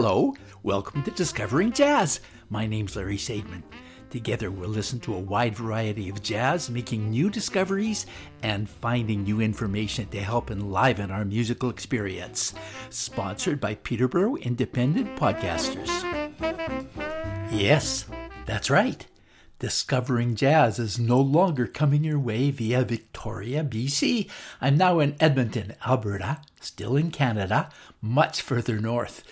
Hello, welcome to Discovering Jazz. My name's Larry Sadman. Together, we'll listen to a wide variety of jazz, making new discoveries and finding new information to help enliven our musical experience. Sponsored by Peterborough Independent Podcasters. Yes, that's right. Discovering Jazz is no longer coming your way via Victoria, BC. I'm now in Edmonton, Alberta, still in Canada, much further north.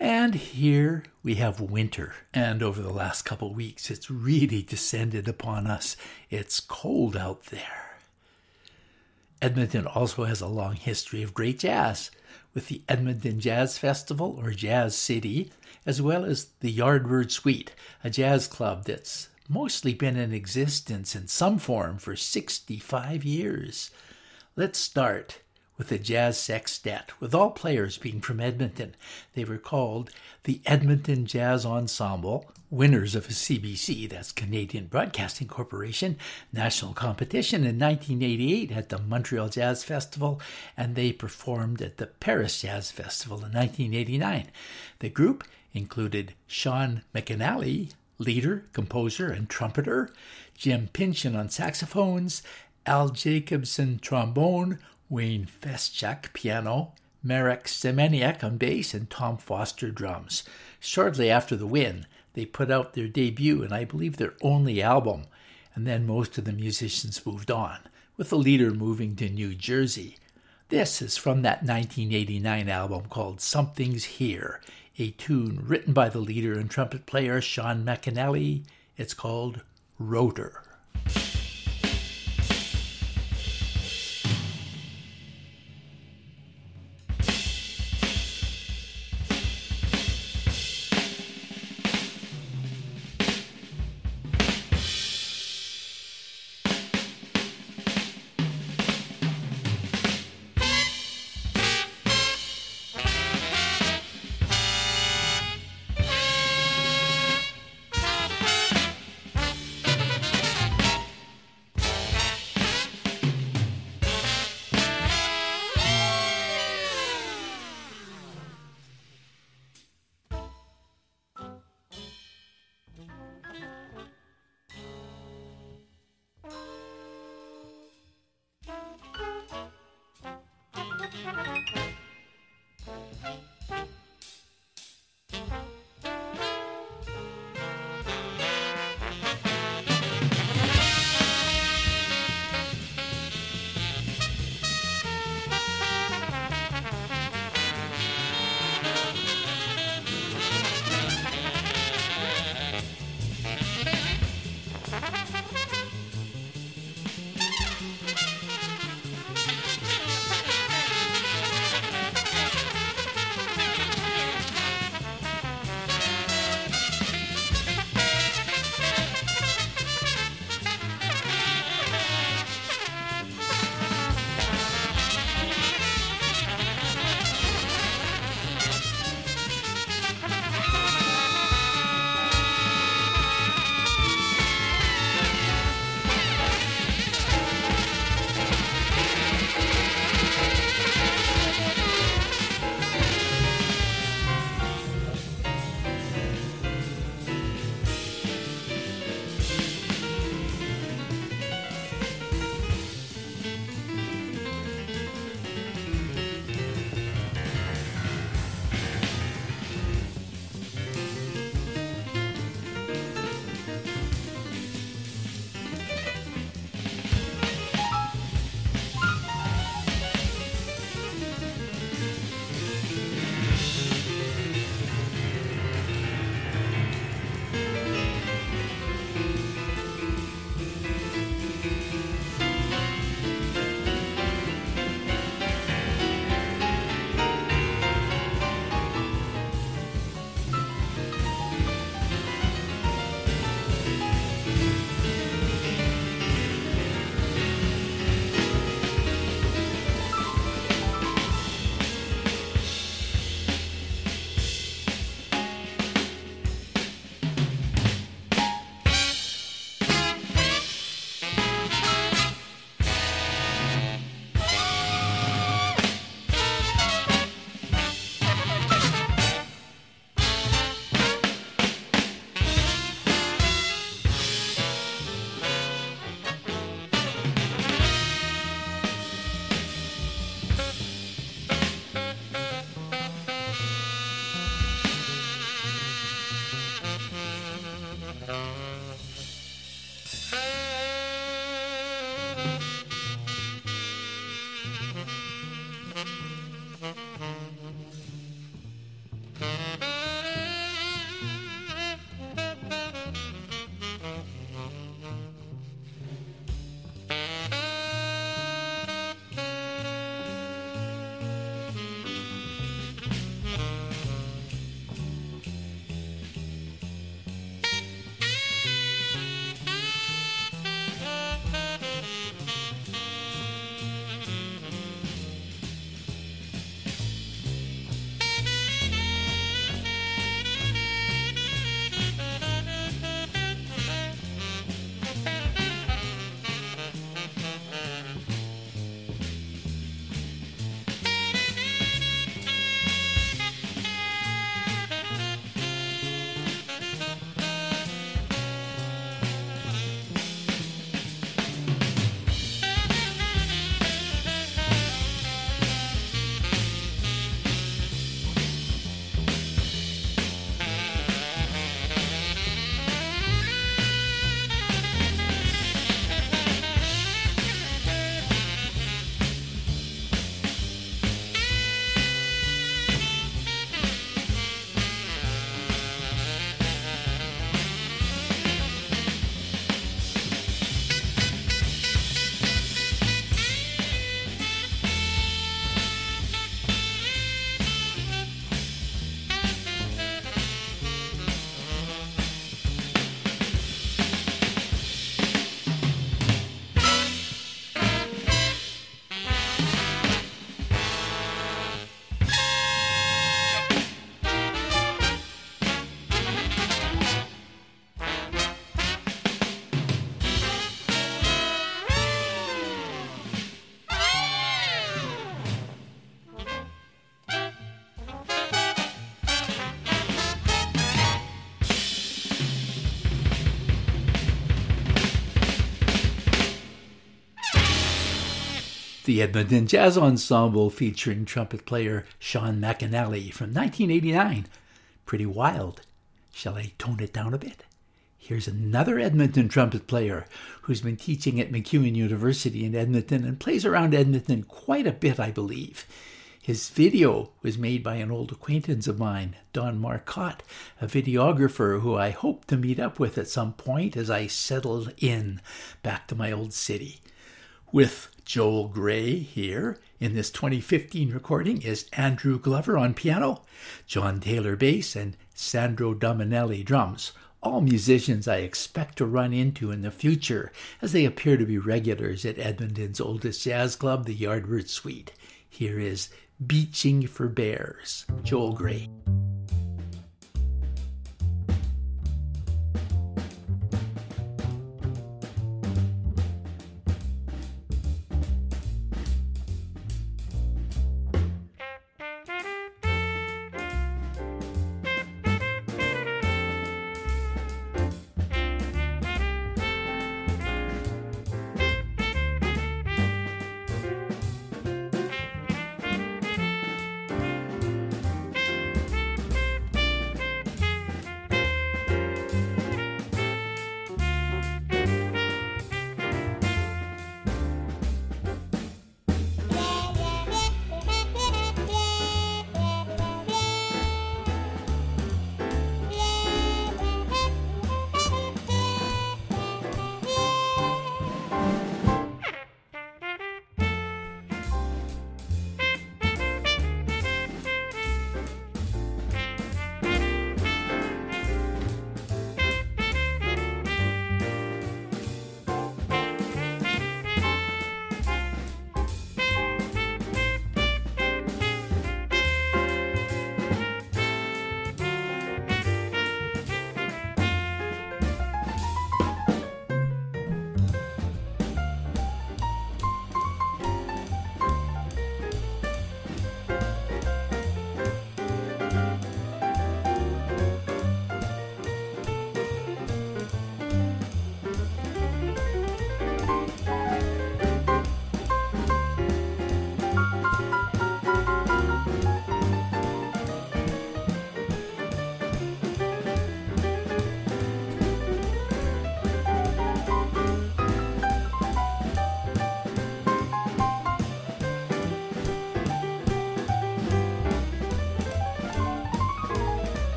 And here we have winter. And over the last couple weeks, it's really descended upon us. It's cold out there. Edmonton also has a long history of great jazz, with the Edmonton Jazz Festival or Jazz City, as well as the Yardbird Suite, a jazz club that's mostly been in existence in some form for 65 years. Let's start with a jazz sextet, with all players being from Edmonton. They were called the Edmonton Jazz Ensemble, winners of a CBC, that's Canadian Broadcasting Corporation, national competition in 1988 at the Montreal Jazz Festival, and they performed at the Paris Jazz Festival in 1989. The group included Sean McAnally, leader, composer, and trumpeter, Jim Pynchon on saxophones, Al Jacobson trombone, Wayne Feschuk piano, Marek Semeniuk on bass, and Tom Foster drums. Shortly after the win, they put out their debut and I believe their only album, and then most of the musicians moved on, with the leader moving to New Jersey. This is from that 1989 album called Something's Here, a tune written by the leader and trumpet player Sean McAnally. It's called Rotor. The Edmonton Jazz Ensemble featuring trumpet player Sean McAnally from 1989. Pretty wild. Shall I tone it down a bit? Here's another Edmonton trumpet player who's been teaching at MacEwan University in Edmonton and plays around Edmonton quite a bit, I believe. His video was made by an old acquaintance of mine, Don Marcotte, a videographer who I hope to meet up with at some point as I settle in back to my old city. With Joel Gray here in this 2015 recording is Andrew Glover on piano, John Taylor bass, and Sandro Dominelli drums. All musicians I expect to run into in the future, as they appear to be regulars at Edmonton's oldest jazz club, the Yardbird Suite. Here is Beaching for Bears, Joel Gray.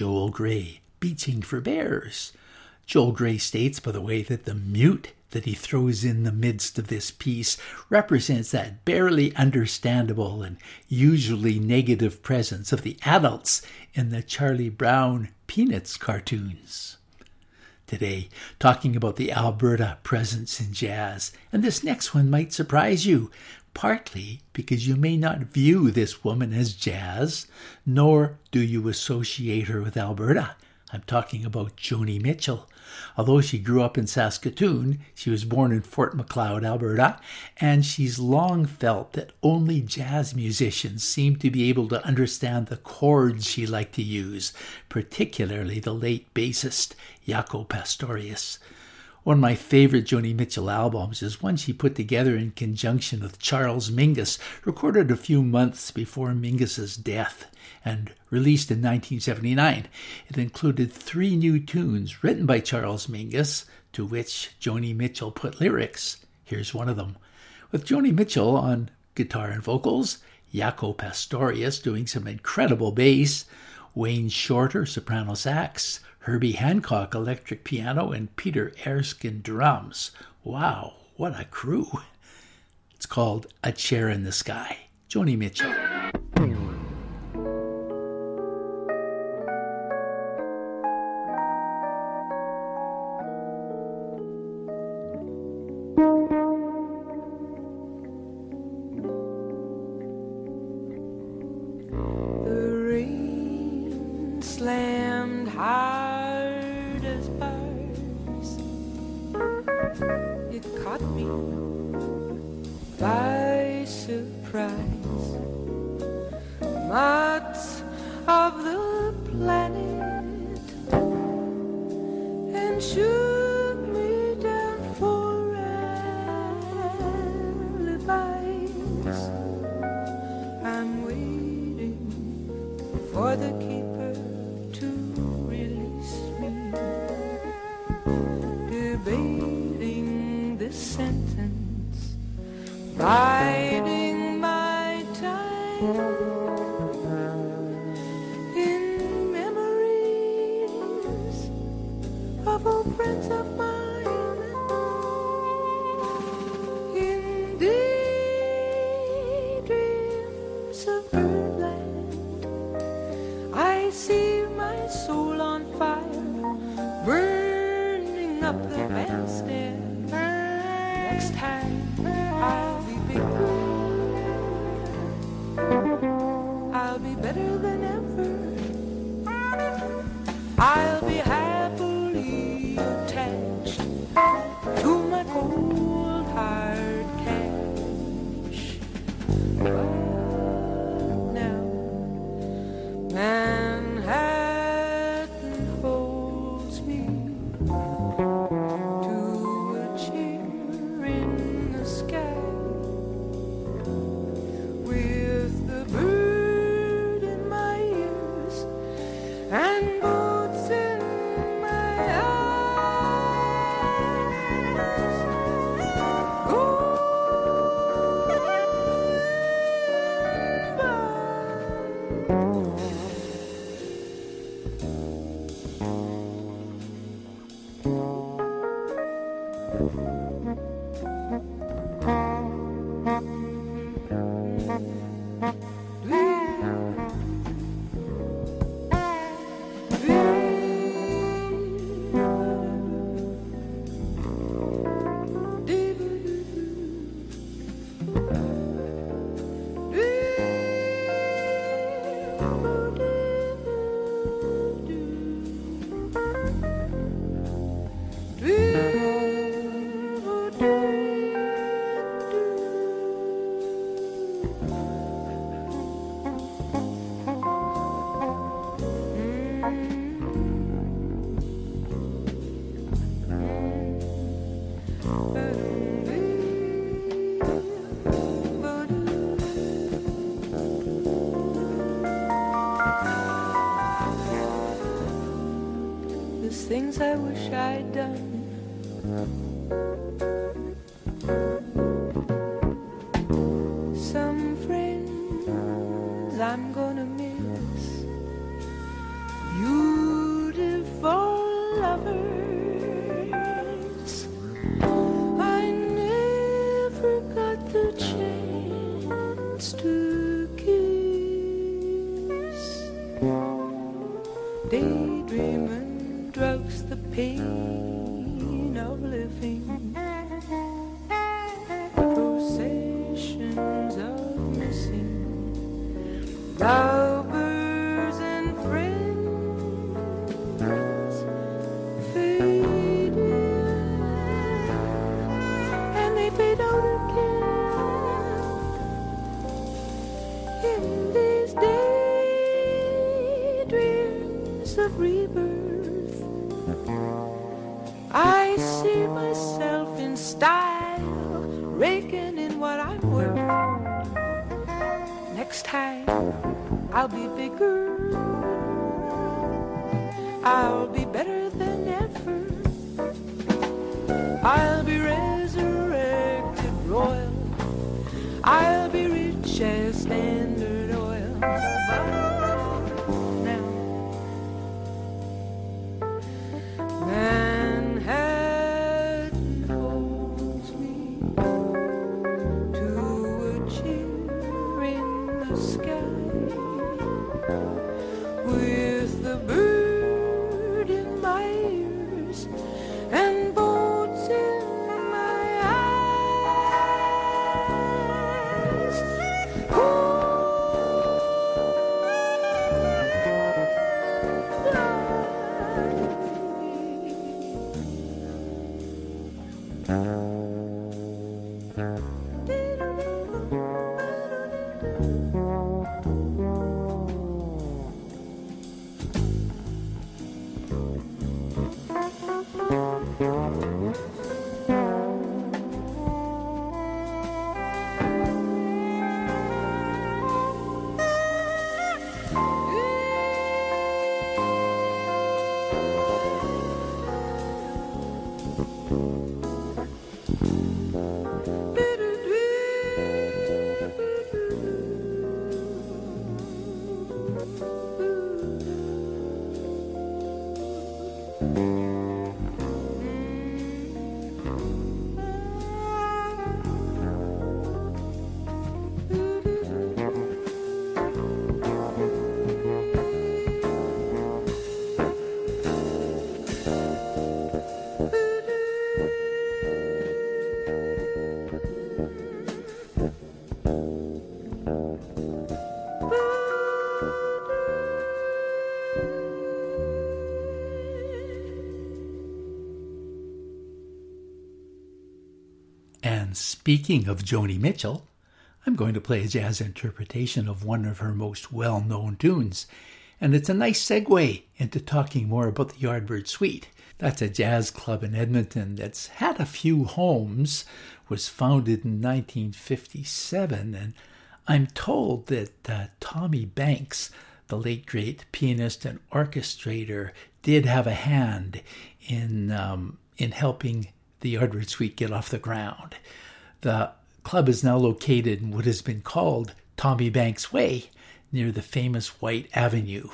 Joel Grey, Beating for Bears. Joel Grey states, by the way, that the mute that he throws in the midst of this piece represents that barely understandable and usually negative presence of the adults in the Charlie Brown Peanuts cartoons. Today, talking about the Alberta presence in jazz, and this next one might surprise you, partly because you may not view this woman as jazz, nor do you associate her with Alberta. I'm talking about Joni Mitchell. Although she grew up in Saskatoon, she was born in Fort Macleod, Alberta, and she's long felt that only jazz musicians seem to be able to understand the chords she liked to use, particularly the late bassist Jaco Pastorius. One of my favorite Joni Mitchell albums is one she put together in conjunction with Charles Mingus, recorded a few months before Mingus's death and released in 1979. It included three new tunes written by Charles Mingus, to which Joni Mitchell put lyrics. Here's one of them. With Joni Mitchell on guitar and vocals, Jaco Pastorius doing some incredible bass, Wayne Shorter soprano sax, Herbie Hancock electric piano, and Peter Erskine drums. Wow, what a crew! It's called A Chair in the Sky. Joni Mitchell. me by surprise. My I wish I'd speaking of Joni Mitchell, I'm going to play a jazz interpretation of one of her most well known tunes. And it's a nice segue into talking more about the Yardbird Suite. That's a jazz club in Edmonton that's had a few homes, was founded in 1957, and I'm told that uh, Tommy Banks, the late great pianist and orchestrator, did have a hand in um, in helping the Yardbird Suite get off the ground. The club is now located in what has been called Tommy Banks Way, near the famous Whyte Avenue.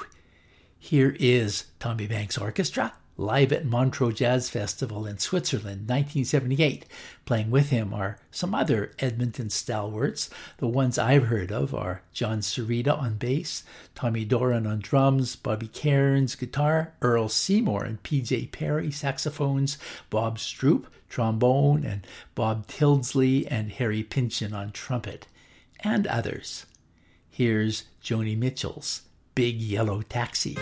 Here is Tommy Banks Orchestra live at Montreux Jazz Festival in Switzerland, 1978. Playing with him are some other Edmonton stalwarts. The ones I've heard of are John Cerita on bass, Tommy Doran on drums, Bobby Cairns guitar, Earl Seymour and PJ Perry saxophones, Bob Stroup trombone, and Bob Tildesley and Harry Pynchon on trumpet, and others. Here's Joni Mitchell's Big Yellow Taxi.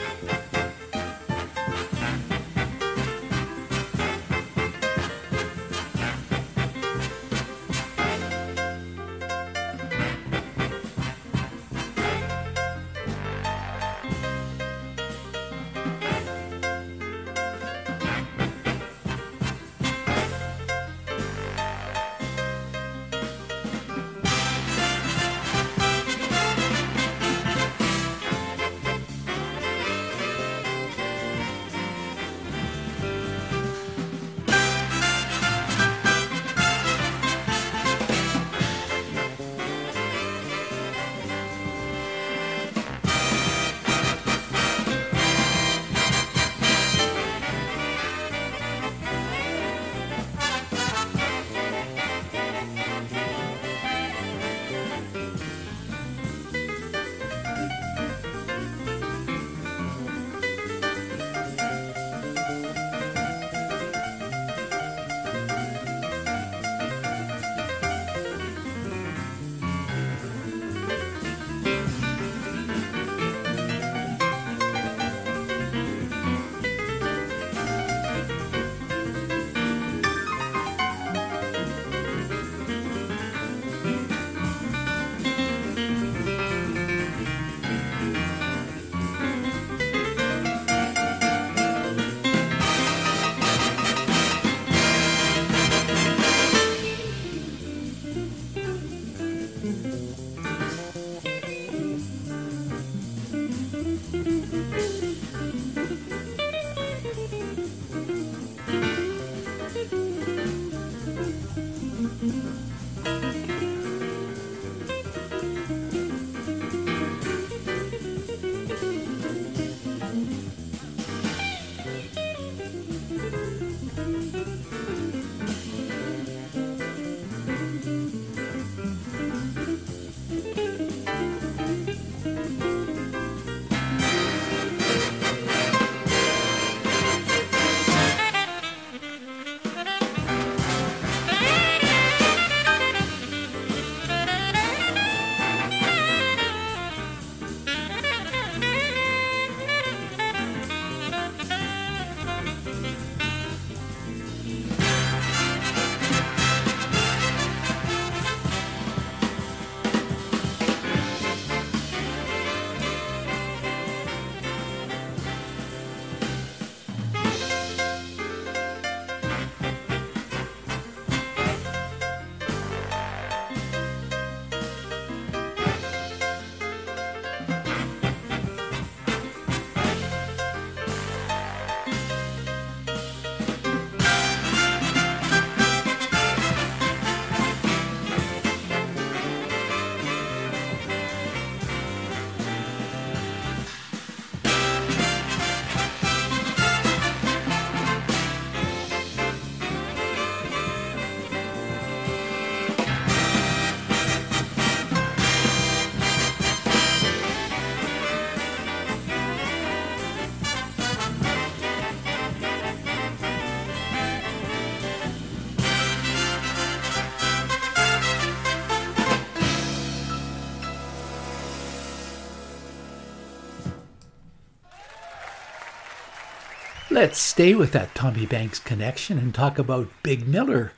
Let's stay with that Tommy Banks connection and talk about Big Miller,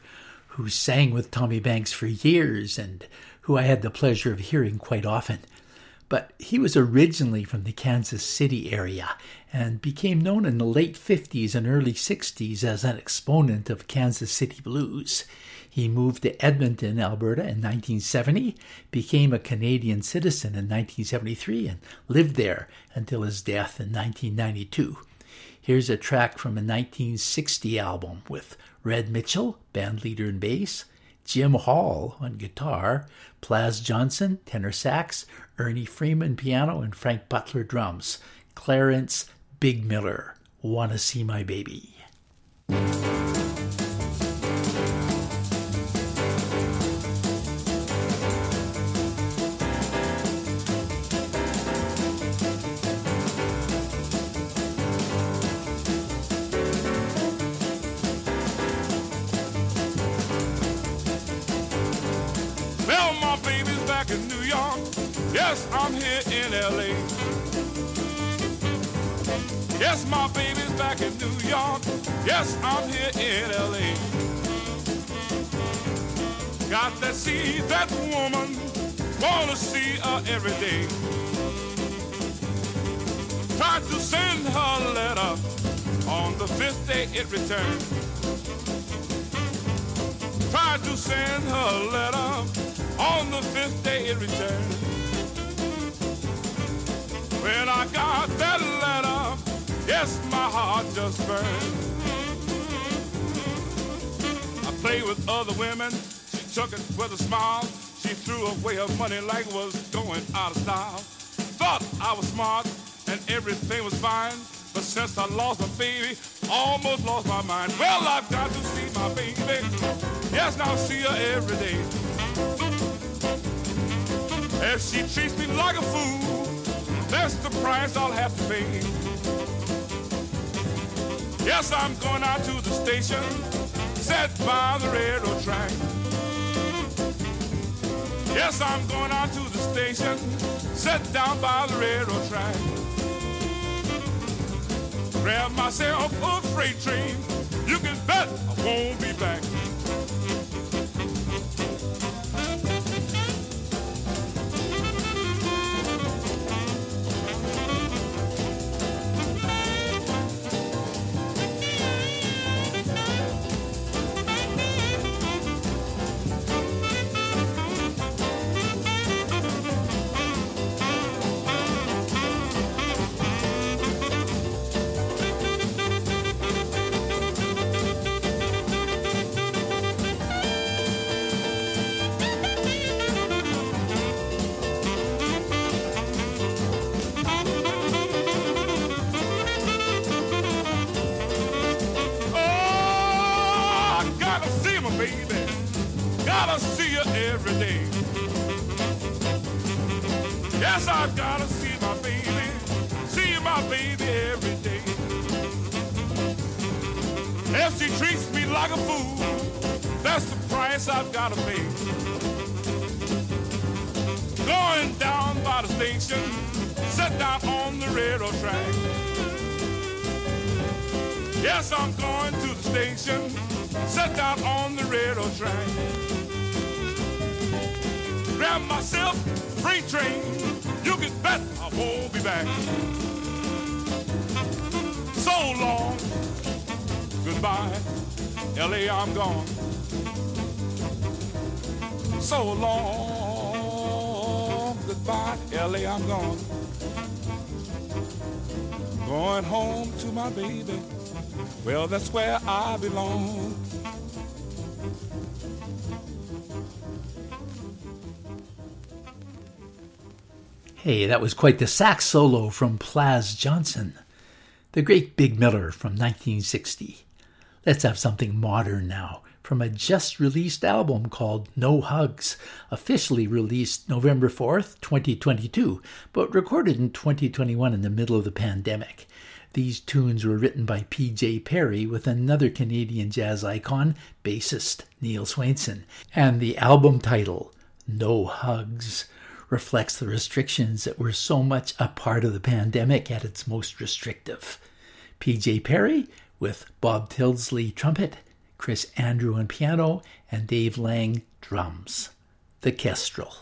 who sang with Tommy Banks for years and who I had the pleasure of hearing quite often. But he was originally from the Kansas City area and became known in the late 50s and early 60s as an exponent of Kansas City blues. He moved to Edmonton, Alberta in 1970, became a Canadian citizen in 1973, and lived there until his death in 1992. Here's a track from a 1960 album with Red Mitchell, band leader and bass, Jim Hall on guitar, Plas Johnson, tenor sax, Ernie Freeman piano, and Frank Butler drums. Clarence Big Miller, Wanna See My Baby. See that woman, wanna see her every day. Tried to send her a letter on the fifth day it returned. Tried to send her a letter on the fifth day it returned. When I got that letter, yes, my heart just burned. I played with other women, took it with a smile. She threw away her money like it was going out of style. Thought I was smart and everything was fine. But since I lost my baby, almost lost my mind. Well, I've got to see my baby. Yes, now I see her every day. If she treats me like a fool, that's the price I'll have to pay. Yes, I'm going out to the station, set by the railroad track. Yes, I'm going out to the station, set down by the railroad track. Grab myself a freight train, you can bet I won't be back. That's the price I've gotta pay. Going down by the station, set down on the railroad track. Yes, I'm going to the station, set down on the railroad track. Grab myself freight train, you can bet I won't be back. So long, goodbye, LA, I'm gone. So long, goodbye, LA, I'm gone. Going home to my baby, well, that's where I belong. Hey, that was quite the sax solo from Plas Johnson, the great Big Miller from 1960. Let's have something modern now from a just released album called No Hugs, officially released November 4th, 2022, but recorded in 2021 in the middle of the pandemic. These tunes were written by P.J. Perry with another Canadian jazz icon, bassist Neil Swainson, and the album title, No Hugs reflects the restrictions that were so much a part of the pandemic at its most restrictive. PJ Perry with Bob Tildesley trumpet, Chris Andrew on piano, and Dave Laing drums. The Kestrel.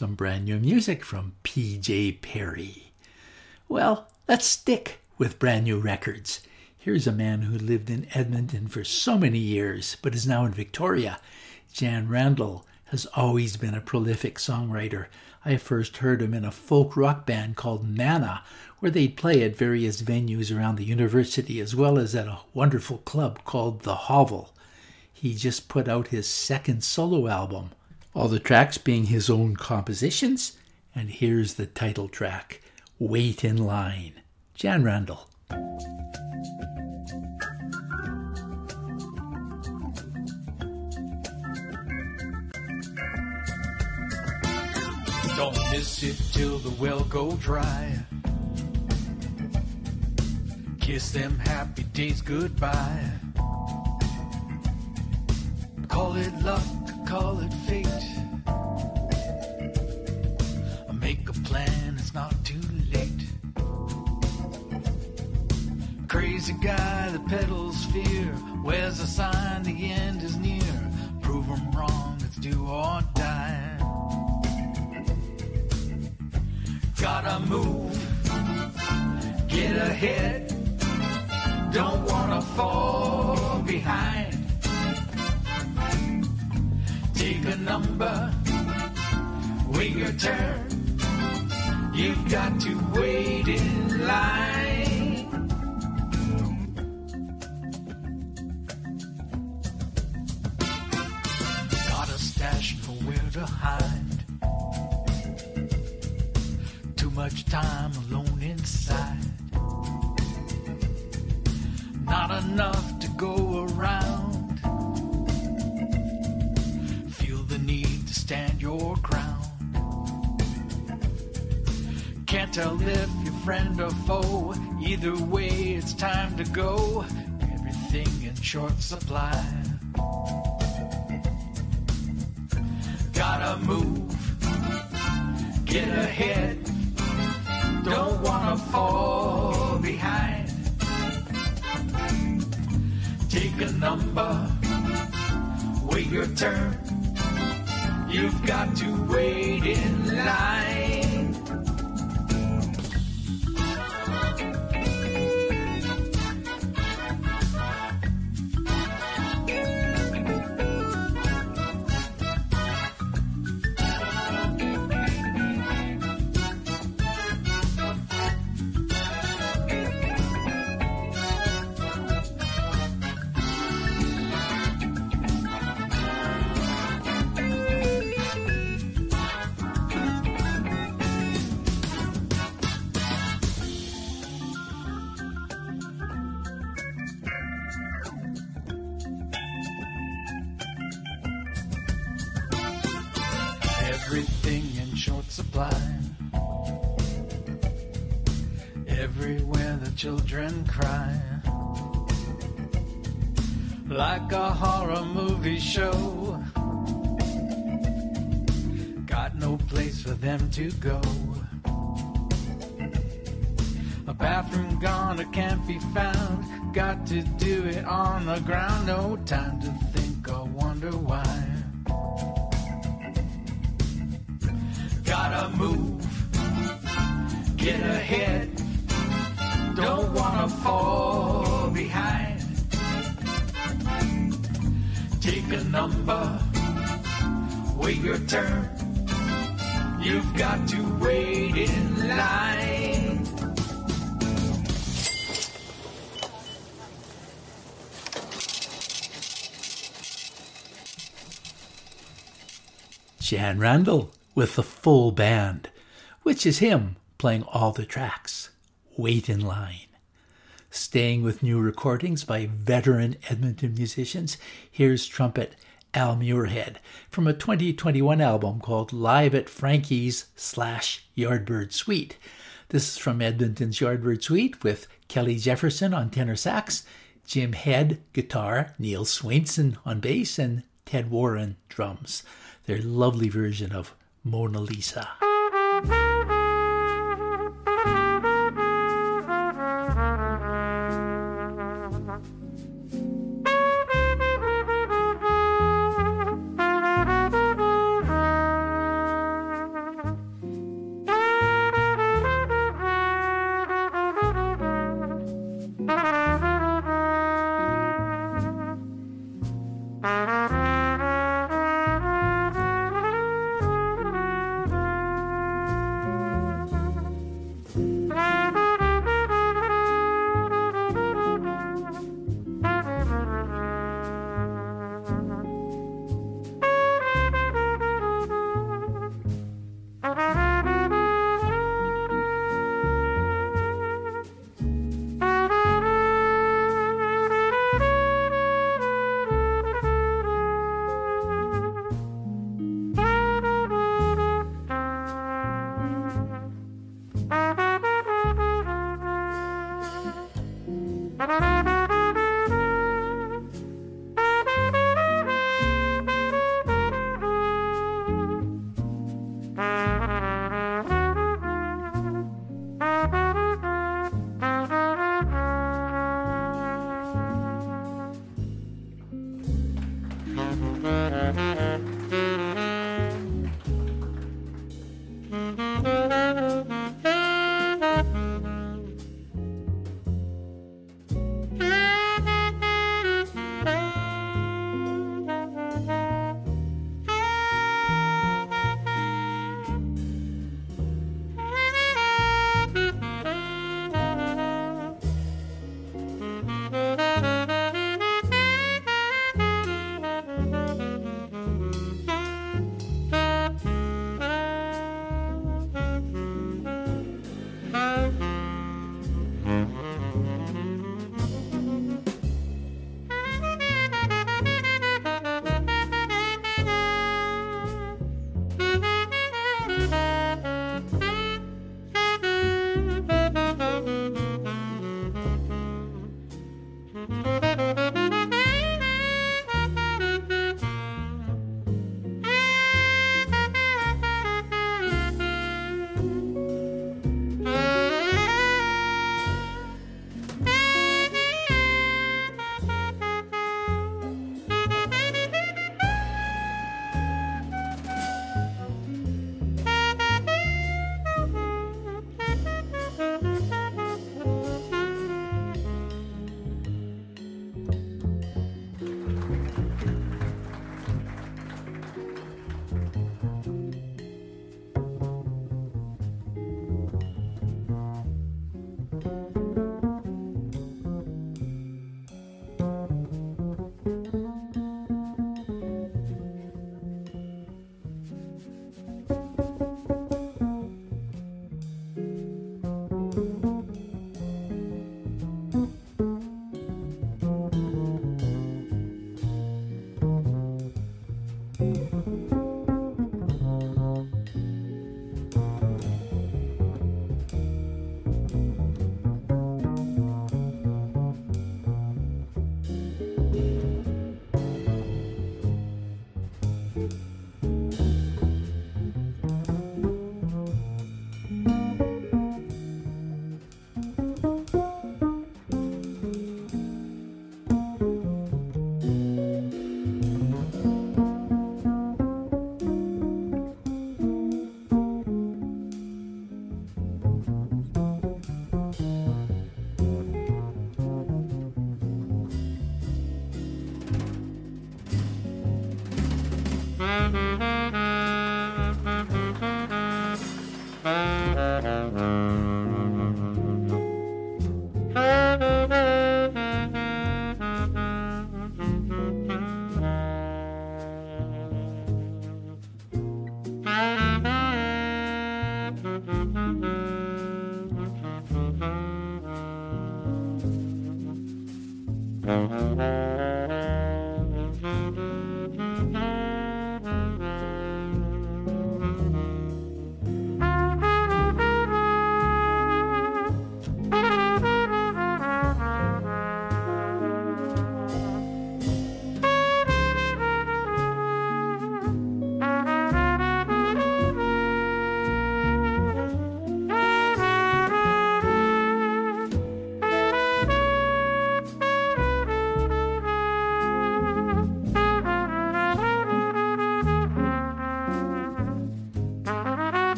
Some brand new music from P.J. Perry. Well, let's stick with brand new records. Here's a man who lived in Edmonton for so many years but is now in Victoria. Jan Randall has always been a prolific songwriter. I first heard him in a folk rock band called Manna, where they'd play at various venues around the university as well as at a wonderful club called The Hovel. He just put out his second solo album, all the tracks being his own compositions, and here's the title track, Wait in Line. Jan Randall. Don't miss it till the well go dry. Kiss them happy days goodbye. Call it luck, call it fate. I make a plan, it's not too late. Crazy guy that peddles fear. Where's a sign the end is near? Prove 'em wrong, it's do or die. Gotta move, get ahead. Don't wanna fall behind. A number, wait your turn. You've got to wait in line. Got a stash nowhere to hide. Too much time alone inside. Not enough your crown. Can't tell if you're friend or foe. Either way, it's time to go. Everything in short supply. Gotta move, get ahead. Don't wanna fall behind. Take a number, wait your turn. You've got to wait in line. Them to go. A bathroom gone or can't be found. Got to do it on the ground. No time to Jan Randall with the full band, which is him playing all the tracks. Wait in line. Staying with new recordings by veteran Edmonton musicians, here's trumpet Al Muirhead from a 2021 album called Live at Frankie's slash Yardbird Suite. This is from Edmonton's Yardbird Suite with Kelly Jefferson on tenor sax, Jim Head guitar, Neil Swainson on bass, and Ted Warren drums. Their lovely version of Mona Lisa. Mm-hmm.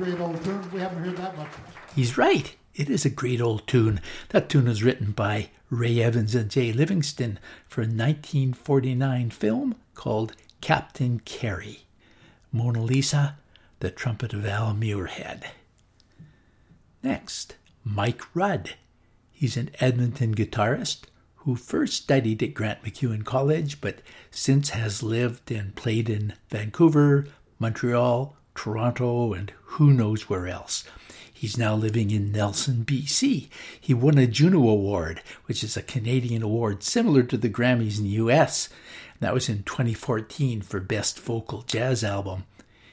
Great old tune. We haven't heard that much. He's right. It is a great old tune. That tune was written by Ray Evans and Jay Livingston for a 1949 film called Captain Carey. Mona Lisa, The Trumpet of Al Muirhead. Next, Mike Rud. He's an Edmonton guitarist who first studied at Grant MacEwan College, but since has lived and played in Vancouver, Montreal, Toronto, and who knows where else. He's now living in Nelson, BC. He won a Juno Award, which is a Canadian award similar to the Grammys in the US. That was in 2014 for Best Vocal Jazz Album.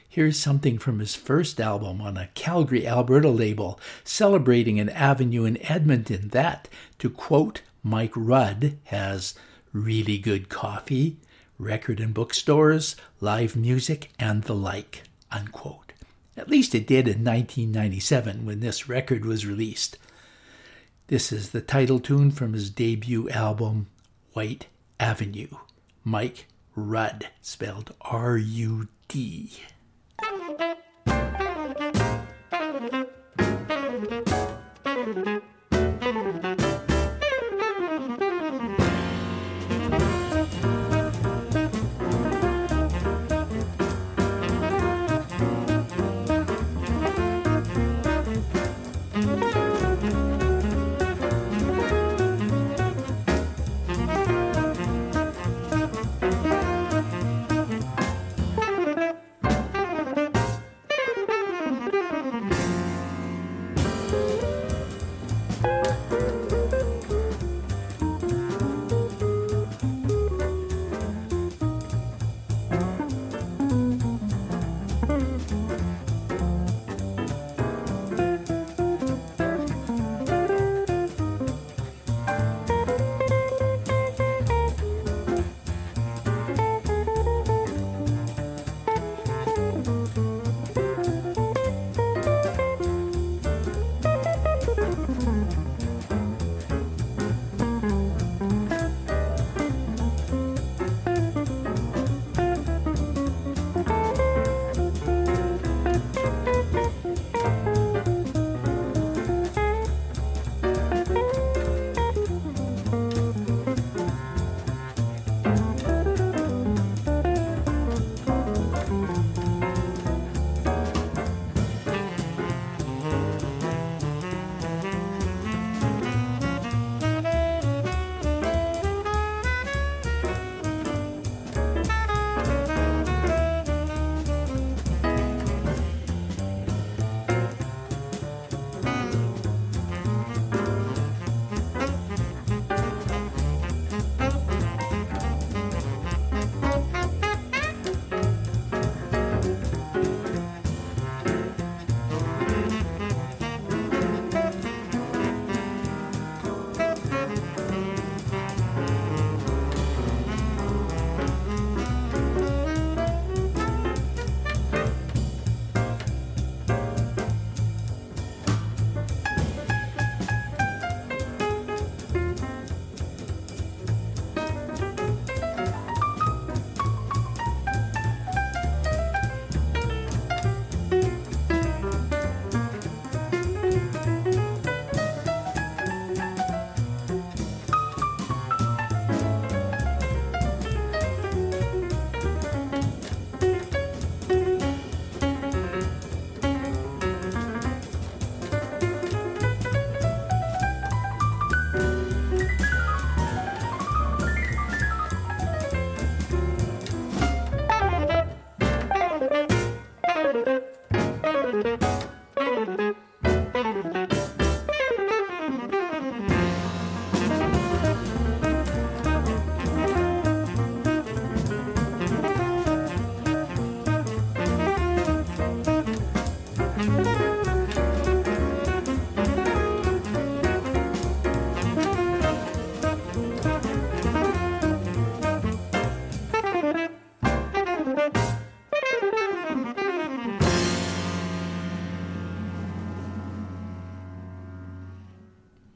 Here's something from his first album on a Calgary, Alberta label, celebrating an avenue in Edmonton that, to quote Mike Rud, has really good coffee, record and bookstores, live music, and the like unquote. At least it did in 1997 when this record was released. This is the title tune from his debut album, Whyte Avenue. Mike Rud, spelled R U D.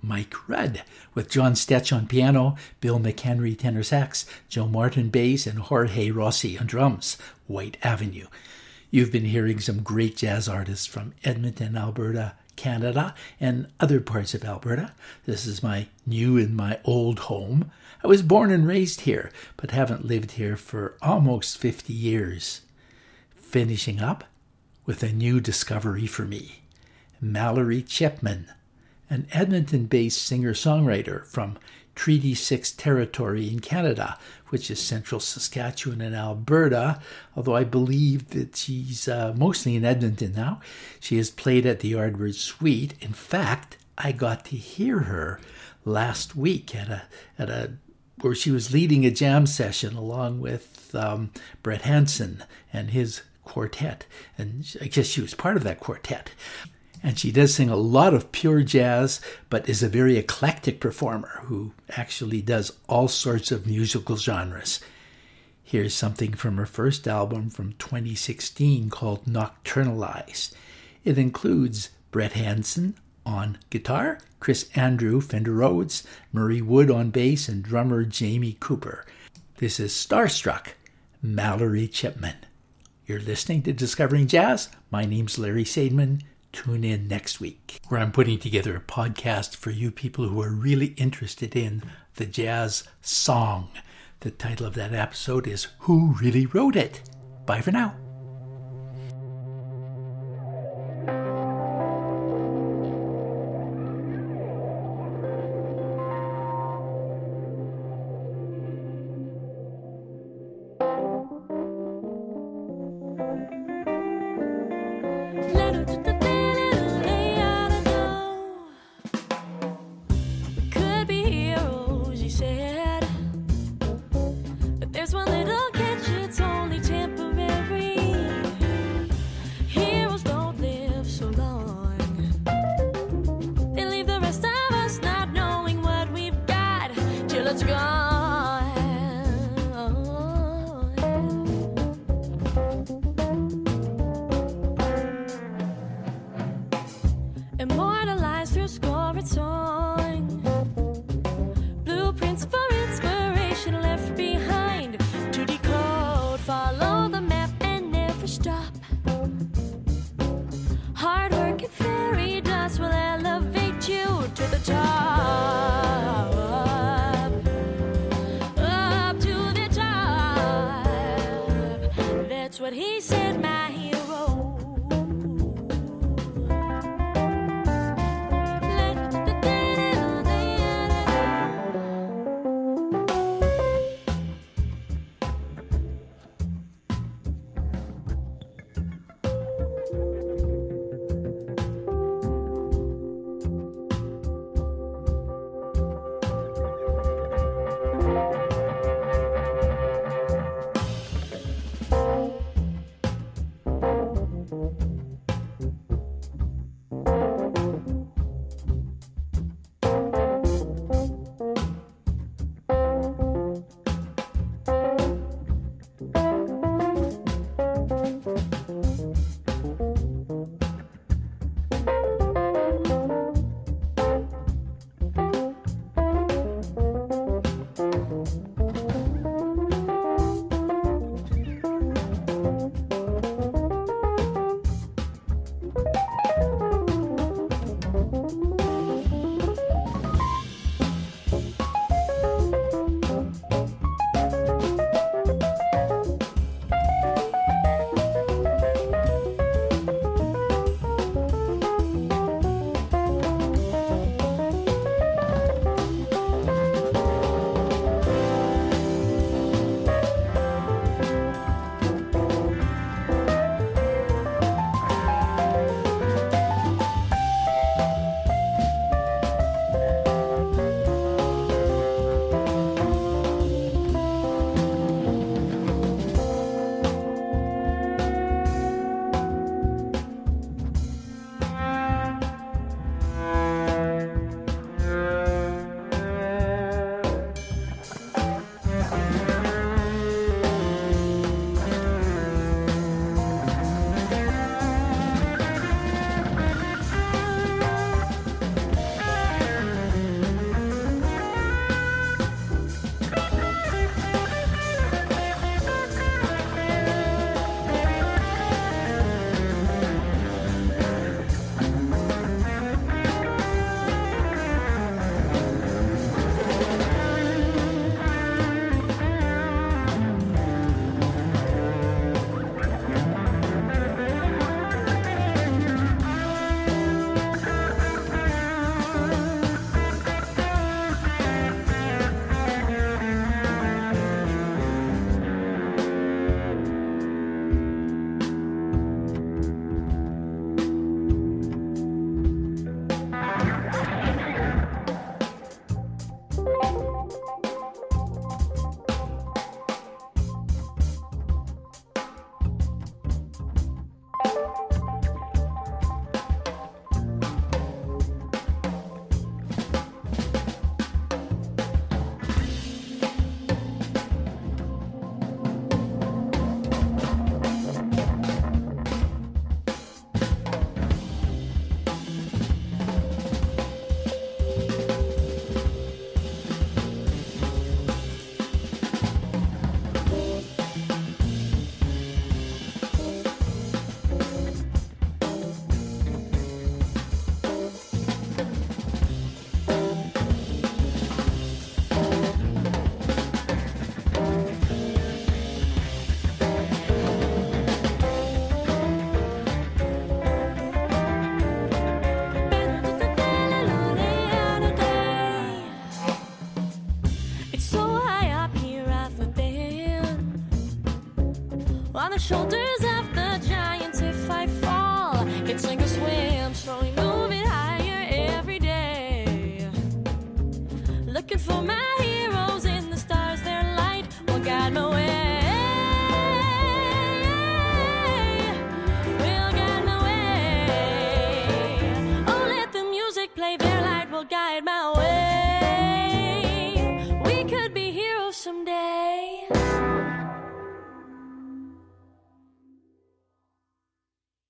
with John Stetch on piano, Bill McHenry tenor sax, Joe Martin bass, and Jorge Rossy on drums. Whyte Avenue. You've been hearing some great jazz artists from Edmonton, Alberta, Canada, and other parts of Alberta. This is my new and my old home. I was born and raised here, but haven't lived here for almost 50 years. Finishing up with a new discovery for me Mallory Chipman, an Edmonton based singer songwriter from Treaty 6 territory in Canada, which is central Saskatchewan and Alberta, although I believe that she's uh, mostly in Edmonton now. She has played at the Yardbird Suite. In fact, I got to hear her last week at a at a where she was leading a jam session along with um, Brett Hanson and his quartet. And I guess she was part of that quartet. And she does sing a lot of pure jazz, but is a very eclectic performer who actually does all sorts of musical genres. Here's something from her first album from 2016 called Nocturnalize. It includes Brett Hanson on guitar, Chris Andrew Fender Rhodes, Murray Wood on bass, and drummer Jamie Cooper. This is Starstruck, Mallory Chipman. You're listening to Discovering Jazz. My name's Larry Sadman. Tune in next week, where I'm putting together a podcast for you people who are really interested in the jazz song. The title of that episode is Who Really Wrote It? Bye for now.